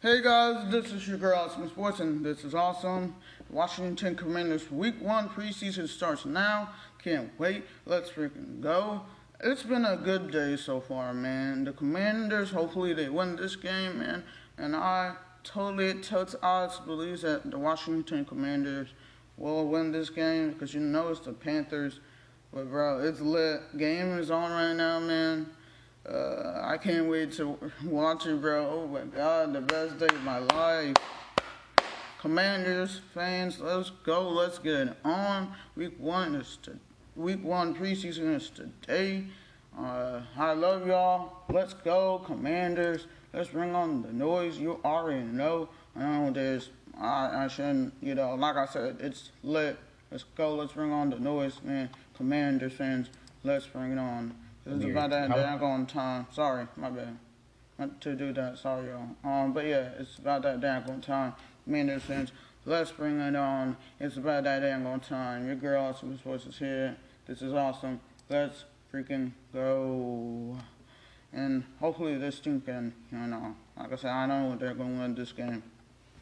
Hey guys, this is your girl Awesome Sports, and this is awesome. Washington Commanders Week One preseason starts now. Can't wait. Let's freaking go. It's been a good day so far, man. The Commanders, hopefully they win this game, man. And I totally, totes odds believes that the Washington Commanders will win this game because you know it's the Panthers. But bro, it's lit. Game is on right now, man. Uh, I can't wait to watch it, bro. Oh my God, the best day of my life. Commanders, fans, let's go. Let's get it on. Week one is to week one preseason is today. Uh, I love y'all. Let's go, Commanders. Let's bring on the noise. You already know. I know there's. I, I shouldn't. You know, like I said, it's lit. Let's go. Let's bring on the noise, man. Commanders fans, let's bring it on. It's about that daggone time. Sorry, my bad. Not to do that. Sorry, y'all. Um, but yeah, it's about that daggone time. Commanders fans, let's bring it on. It's about that daggone time. Your girl, Awesome Sports, is here. This is awesome. Let's freaking go. And hopefully this team can, you know, like I said, I know they're going to win this game.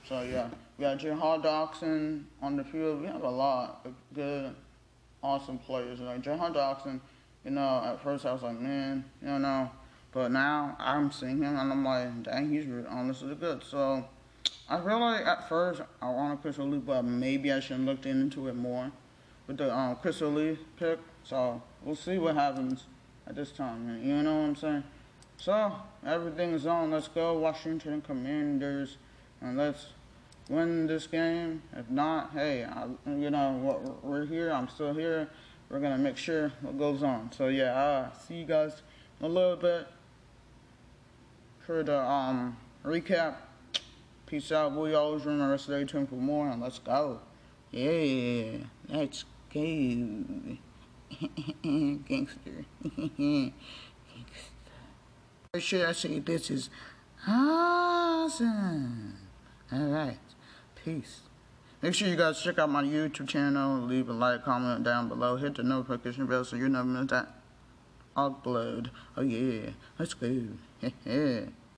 So yeah, we got Jahan Dotson on the field. We have a lot of good, awesome players. Like Jahan Dotson, you know, at first I was like, man, you know, but now I'm seeing him and I'm like, dang, he's honestly good. So I feel like at first I wanted Chris Lee, but maybe I should have looked into it more with the um, Chris Lee pick. So we'll see what happens at this time. Man. You know what I'm saying? So everything is on. Let's go, Washington Commanders, and let's win this game. If not, hey, I, you know we're here. I'm still here. We're gonna make sure what goes on. So yeah, uh, see you guys a little bit for the um recap. Peace out. We always remember to stay tuned for more, and let's go. Yeah, let's go. Gangster. Gangster. Should I say this is awesome? All right. Peace. Make sure you guys check out my YouTube channel. Leave a like, comment down below. Hit the notification bell so you never miss that upload. Oh yeah. Let's go.